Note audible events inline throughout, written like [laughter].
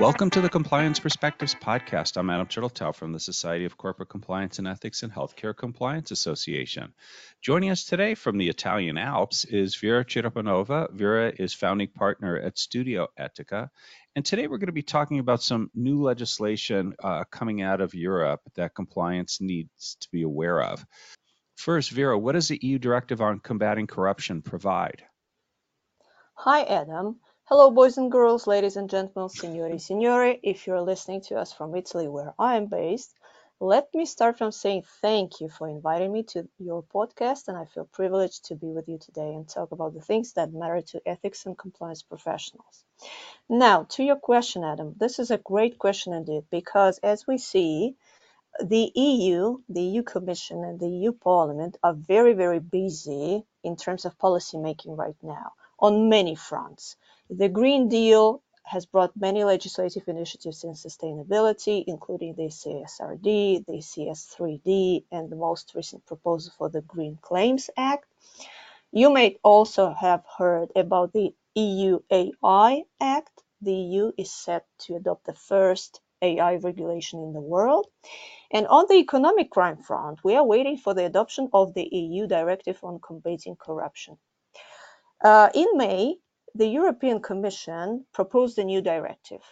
Welcome to the Compliance Perspectives podcast. I'm Adam Turteltaub from the Society of Corporate Compliance and Ethics and Healthcare Compliance Association. Joining us today from the Italian Alps is Vera Cherepanova. Vera is founding partner at Studio Etica. And today we're going to be talking about some new legislation uh, coming out of Europe that compliance needs to be aware of. First, Vera, what does the EU directive on combating corruption provide? Hi, Adam. Hello, boys and girls, ladies and gentlemen, signori, signore. If you're listening to us from Italy, where I am based, let me start from saying thank you for inviting me to your podcast, and I feel privileged to be with you today and talk about the things that matter to ethics and compliance professionals. Now, to your question, Adam, this is a great question indeed, because as we see, the EU, the EU Commission, and the EU Parliament are very, very busy in terms of policy making right now on many fronts. The Green Deal has brought many legislative initiatives in sustainability, including the CSRD, the CS3D, and the most recent proposal for the Green Claims Act. You may also have heard about the EU AI Act. The EU is set to adopt the first AI regulation in the world. And on the economic crime front, we are waiting for the adoption of the EU Directive on Combating Corruption. Uh, in May, the European Commission proposed a new directive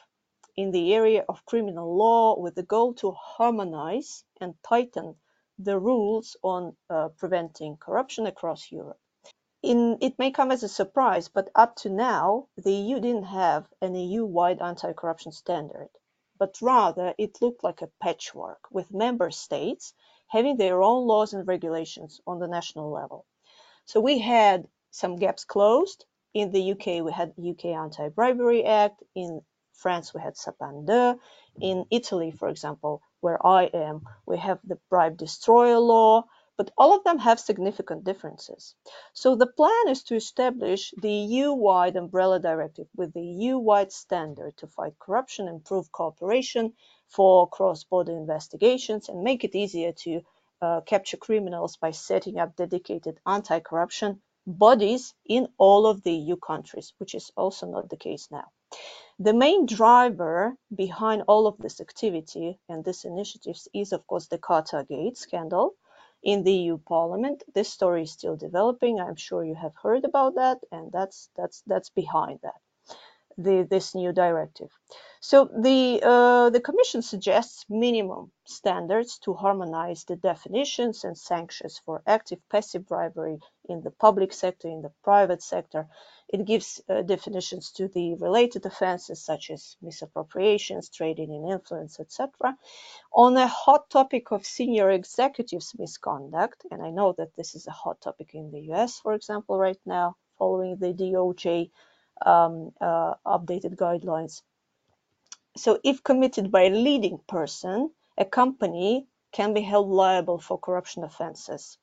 in the area of criminal law with the goal to harmonize and tighten the rules on uh, preventing corruption across Europe. In, it may come as a surprise, but up to now, the EU didn't have an EU-wide anti-corruption standard, but rather it looked like a patchwork with member states having their own laws and regulations on the national level. So we had some gaps closed in the UK, we had UK Anti-Bribery Act. In France, we had Sapin 2. In Italy, for example, where I am, we have the bribe destroyer law, but all of them have significant differences. So the plan is to establish the EU-wide umbrella directive with the EU-wide standard to fight corruption, improve cooperation for cross-border investigations, and make it easier to uh, capture criminals by setting up dedicated anti-corruption bodies in all of the EU countries, which is also not the case now. The main driver behind all of this activity and these initiatives is, of course, the Qatargate scandal in the EU Parliament. This story is still developing. I'm sure you have heard about that, and that's that's that's behind that the, this new directive. So the, uh, the Commission suggests minimum standards to harmonize the definitions and sanctions for active passive bribery in the public sector, in the private sector. It gives uh, definitions to the related offenses such as misappropriations, trading in influence, etc. On a hot topic of senior executives misconduct, and I know that this is a hot topic in the US, for example, right now, following the DOJ um, uh, updated guidelines. So if committed by a leading person, a company can be held liable for corruption offenses.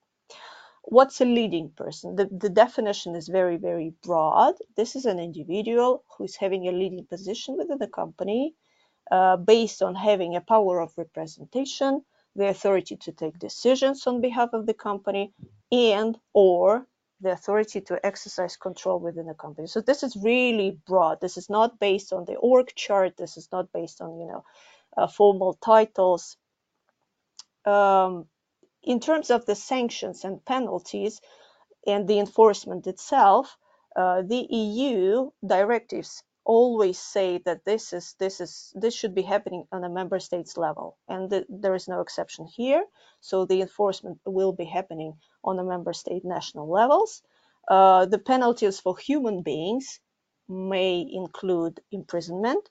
What's a leading person? The, the definition is very, very broad. This is an individual who's having a leading position within the company uh, based on having a power of representation, the authority to take decisions on behalf of the company, and or the authority to exercise control within the company. So this is really broad. This is not based on the org chart. This is not based on you know uh, formal titles. Um, in terms of the sanctions and penalties and the enforcement itself, uh, the EU directives always say that this is this is this should be happening on a member states level and the, there is no exception here. So the enforcement will be happening on the member state national levels. Uh, the penalties for human beings may include imprisonment.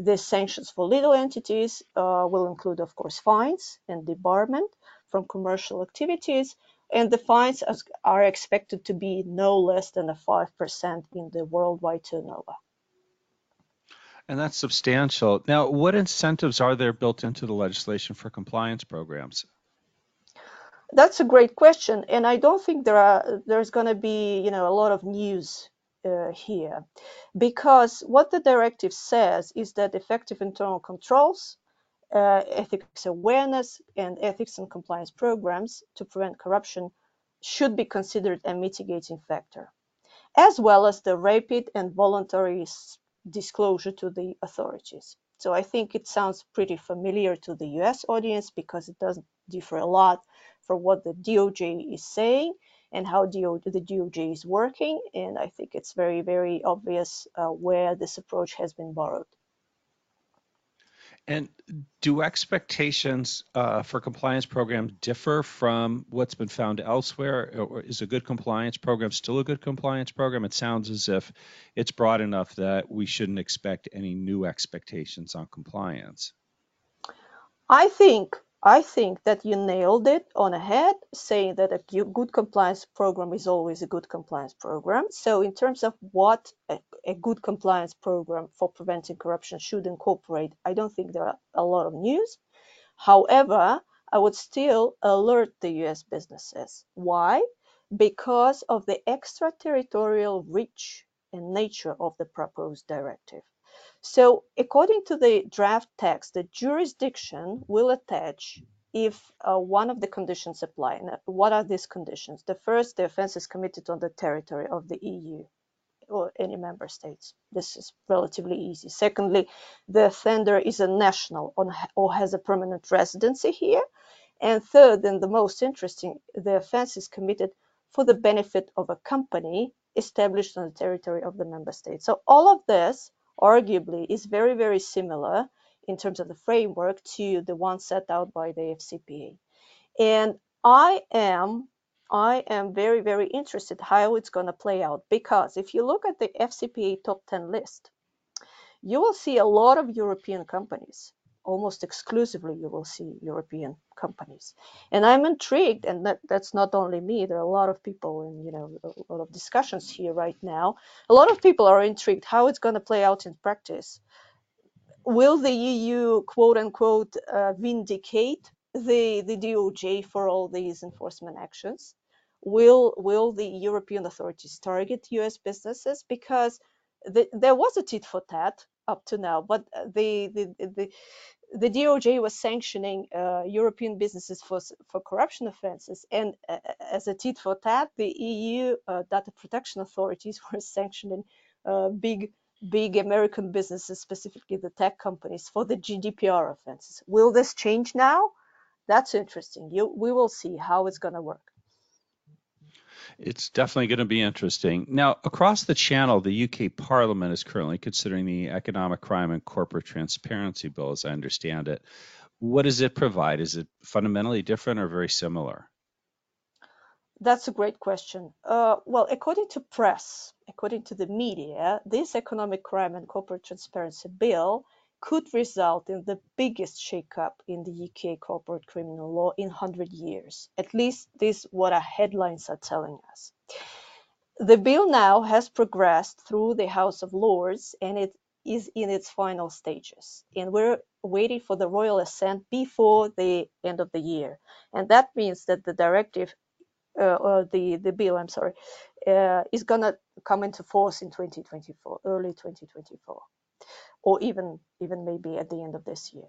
The sanctions for legal entities uh, will include of course fines and debarment from commercial activities and the fines are expected to be no less than a 5% in the worldwide turnover and that's substantial. Now, what incentives are there built into the legislation for compliance programs? That's a great question, and I don't think there are there's going to be you know a lot of news uh, here, because what the directive says is that effective internal controls, uh, ethics awareness, and ethics and compliance programs to prevent corruption should be considered a mitigating factor, as well as the rapid and voluntary disclosure to the authorities. So I think it sounds pretty familiar to the US audience because it doesn't differ a lot from what the DOJ is saying and how the DOJ is working. And I think it's very, very obvious uh, where this approach has been borrowed. And do expectations uh, for compliance programs differ from what's been found elsewhere? Or is a good compliance program still a good compliance program? It sounds as if it's broad enough that we shouldn't expect any new expectations on compliance. I think I think that you nailed it on a head, saying that a good compliance program is always a good compliance program. So, in terms of what a, a, good compliance program for preventing corruption should incorporate, I don't think there are a lot of news. However, I would still alert the US businesses. Why? Because of the extraterritorial reach and nature of the proposed directive. So according to the draft text, the jurisdiction will attach if uh, one of the conditions apply. What are these conditions? The first, the offense is committed on the territory of the EU or any member states. This is relatively easy. Secondly, the offender is a national or has a permanent residency here. And third, and the most interesting, the offense is committed for the benefit of a company established on the territory of the member state. So all of this arguably is very, very similar in terms of the framework to the one set out by the FCPA. And I am I am very, very interested how it's going to play out because if you look at the FCPA top 10 list, you will see a lot of European companies almost exclusively you will see European companies. And I'm intrigued, and that, that's not only me, there are a lot of people and you know, a lot of discussions here right now. A lot of people are intrigued how it's going to play out in practice. Will the EU, quote unquote, uh, vindicate the, the DOJ for all these enforcement actions? Will, will the European authorities target US businesses? Because the, there was a tit for tat up to now, but the the the, the DOJ was sanctioning uh, European businesses for for corruption offenses, and uh, as a tit for tat, the EU uh, data protection authorities [laughs] were sanctioning uh, big big American businesses, specifically the tech companies, for the GDPR offenses. Will this change now? That's interesting. You, we will see how it's going to work. It's definitely going to be interesting. Now, across the channel, the UK Parliament is currently considering the Economic Crime and Corporate Transparency Bill, as I understand it. What does it provide? Is it fundamentally different or very similar? That's a great question. Uh, well, according to press, according to the media, this Economic Crime and Corporate Transparency Bill could result in the biggest shakeup in the UK corporate criminal law in 100 years. At least this is what our headlines are telling us. The bill now has progressed through the House of Lords and it is in its final stages. And we're waiting for the royal assent before the end of the year. And that means that the directive, uh, or the, the bill, I'm sorry, uh, is going to come into force in 2024, early 2024 or even even maybe at the end of this year.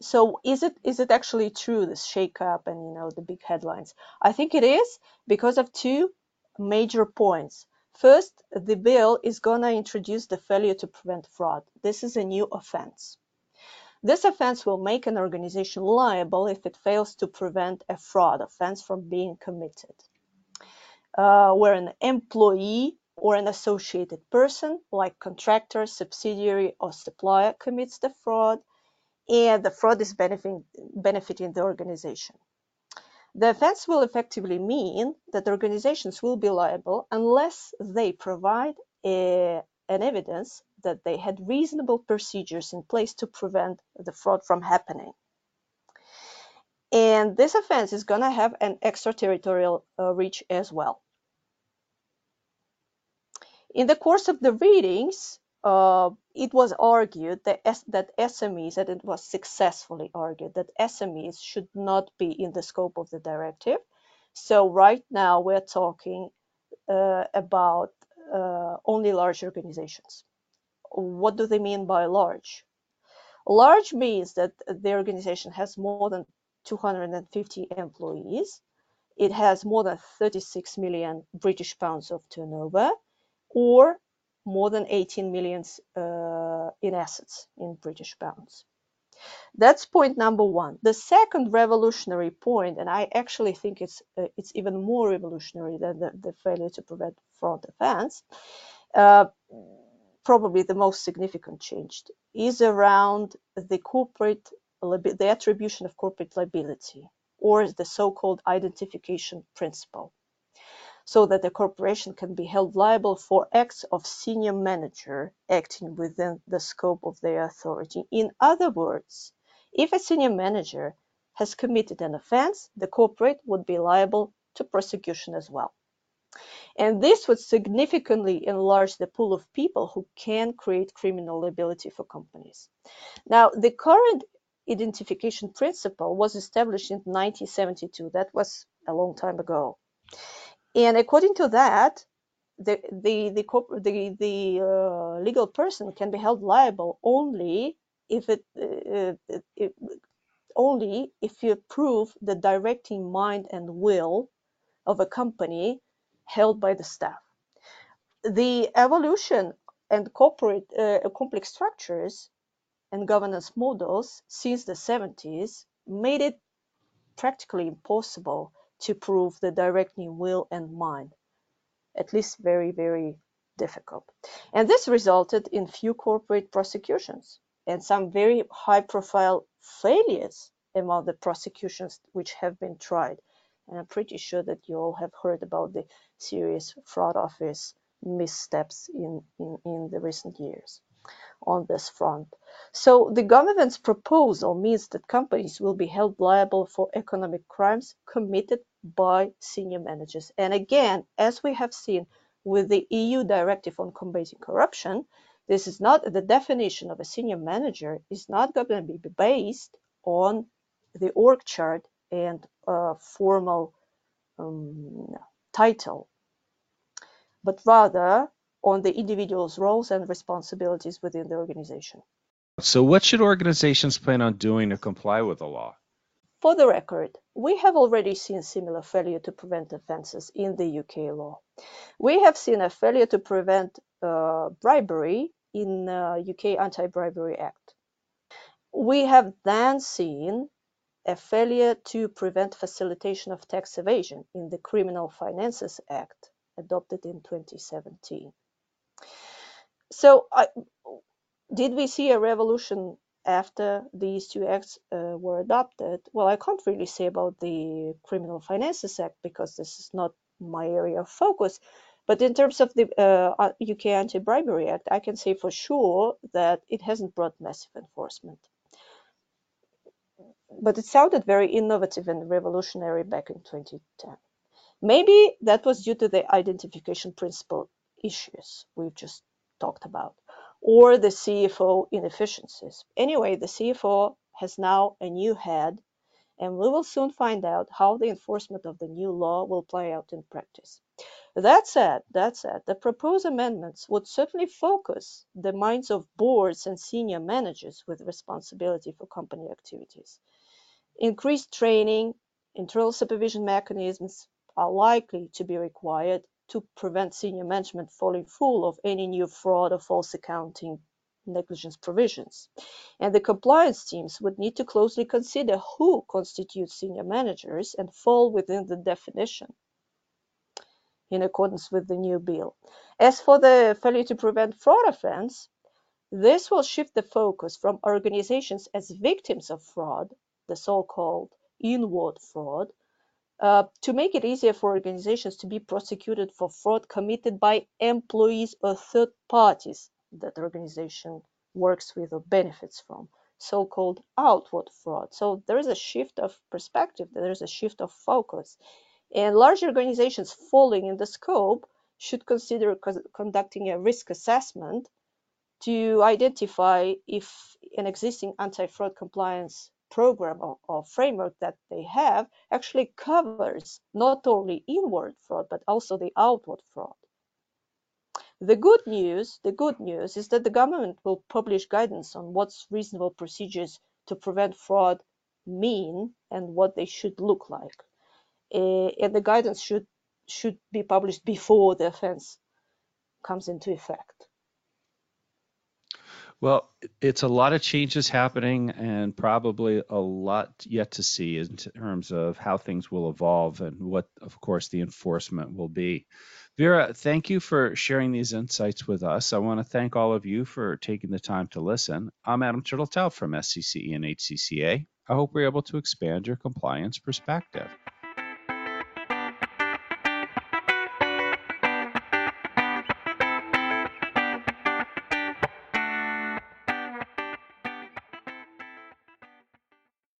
So is it is it actually true this shakeup and you know the big headlines? I think it is because of two major points. First, the bill is going to introduce the failure to prevent fraud. This is a new offense. This offense will make an organization liable if it fails to prevent a fraud offense from being committed. Uh, where an employee or an associated person like contractor, subsidiary, or supplier commits the fraud and the fraud is benefiting, benefiting the organization. The offense will effectively mean that organizations will be liable unless they provide a, an evidence that they had reasonable procedures in place to prevent the fraud from happening. And this offense is going to have an extraterritorial uh, reach as well. In the course of the readings, uh, it was argued that, that SMEs, that it was successfully argued that SMEs should not be in the scope of the directive. So right now we're talking uh, about uh, only large organizations. What do they mean by large? Large means that the organization has more than 250 employees. It has more than 36 million British pounds of turnover or more than 18 millions uh, in assets in British pounds. That's point number one. The second revolutionary point, and I actually think it's uh, it's even more revolutionary than the, the failure to prevent fraud offense, uh, probably the most significant change, is around the corporate the attribution of corporate liability, or the so-called identification principle so that the corporation can be held liable for acts of senior manager acting within the scope of their authority. In other words, if a senior manager has committed an offense, the corporate would be liable to prosecution as well. And this would significantly enlarge the pool of people who can create criminal liability for companies. Now, the current identification principle was established in 1972. That was a long time ago. And according to that, the the the the, the uh, legal person can be held liable only if it, uh, it, only if you prove the directing mind and will of a company held by the staff. The evolution and corporate uh, complex structures and governance models since the 70s made it practically impossible to prove the directing will and mind, at least very, very difficult. And this resulted in few corporate prosecutions and some very high profile failures among the prosecutions which have been tried. And I'm pretty sure that you all have heard about the serious fraud office missteps in, in, in the recent years on this front. So the government's proposal means that companies will be held liable for economic crimes committed by senior managers. And again, as we have seen with the EU directive on combating corruption, this is not the definition of a senior manager is not going to be based on the org chart and uh, formal um, title, but rather on the individual's roles and responsibilities within the organization. So, what should organizations plan on doing to comply with the law? For the record, we have already seen similar failure to prevent offences in the UK law. We have seen a failure to prevent uh, bribery in uh, UK Anti-Bribery Act. We have then seen a failure to prevent facilitation of tax evasion in the Criminal Finances Act adopted in 2017. So, I, did we see a revolution after these two acts uh, were adopted? Well, I can't really say about the Criminal Finances Act because this is not my area of focus. But in terms of the uh, UK Anti-Bribery Act, I can say for sure that it hasn't brought massive enforcement. But it sounded very innovative and revolutionary back in 2010. Maybe that was due to the identification principle issues we've just talked about, or the SFO inefficiencies. Anyway, the SFO has now a new head, and we will soon find out how the enforcement of the new law will play out in practice. That said, that said, the proposed amendments would certainly focus the minds of boards and senior managers with responsibility for company activities. Increased training, internal supervision mechanisms are likely to be required to prevent senior management falling full of any new fraud or false accounting negligence provisions. And the compliance teams would need to closely consider who constitutes senior managers and fall within the definition in accordance with the new bill. As for the failure to prevent fraud offense, this will shift the focus from organizations as victims of fraud, the so-called inward fraud, uh, to make it easier for organizations to be prosecuted for fraud committed by employees or third parties that the organization works with or benefits from, so-called outward fraud. So there is a shift of perspective, there is a shift of focus. And large organizations falling in the scope should consider co conducting a risk assessment to identify if an existing anti-fraud compliance program or, or, framework that they have actually covers not only inward fraud but also the outward fraud. The good news, the good news is that the government will publish guidance on what's reasonable procedures to prevent fraud mean and what they should look like. Uh, and the guidance should should be published before the offense comes into effect. Well, it's a lot of changes happening and probably a lot yet to see in terms of how things will evolve and what, of course, the enforcement will be. Vera, thank you for sharing these insights with us. I want to thank all of you for taking the time to listen. I'm Adam Turteltaub from SCCE and HCCA. I hope we're able to expand your compliance perspective.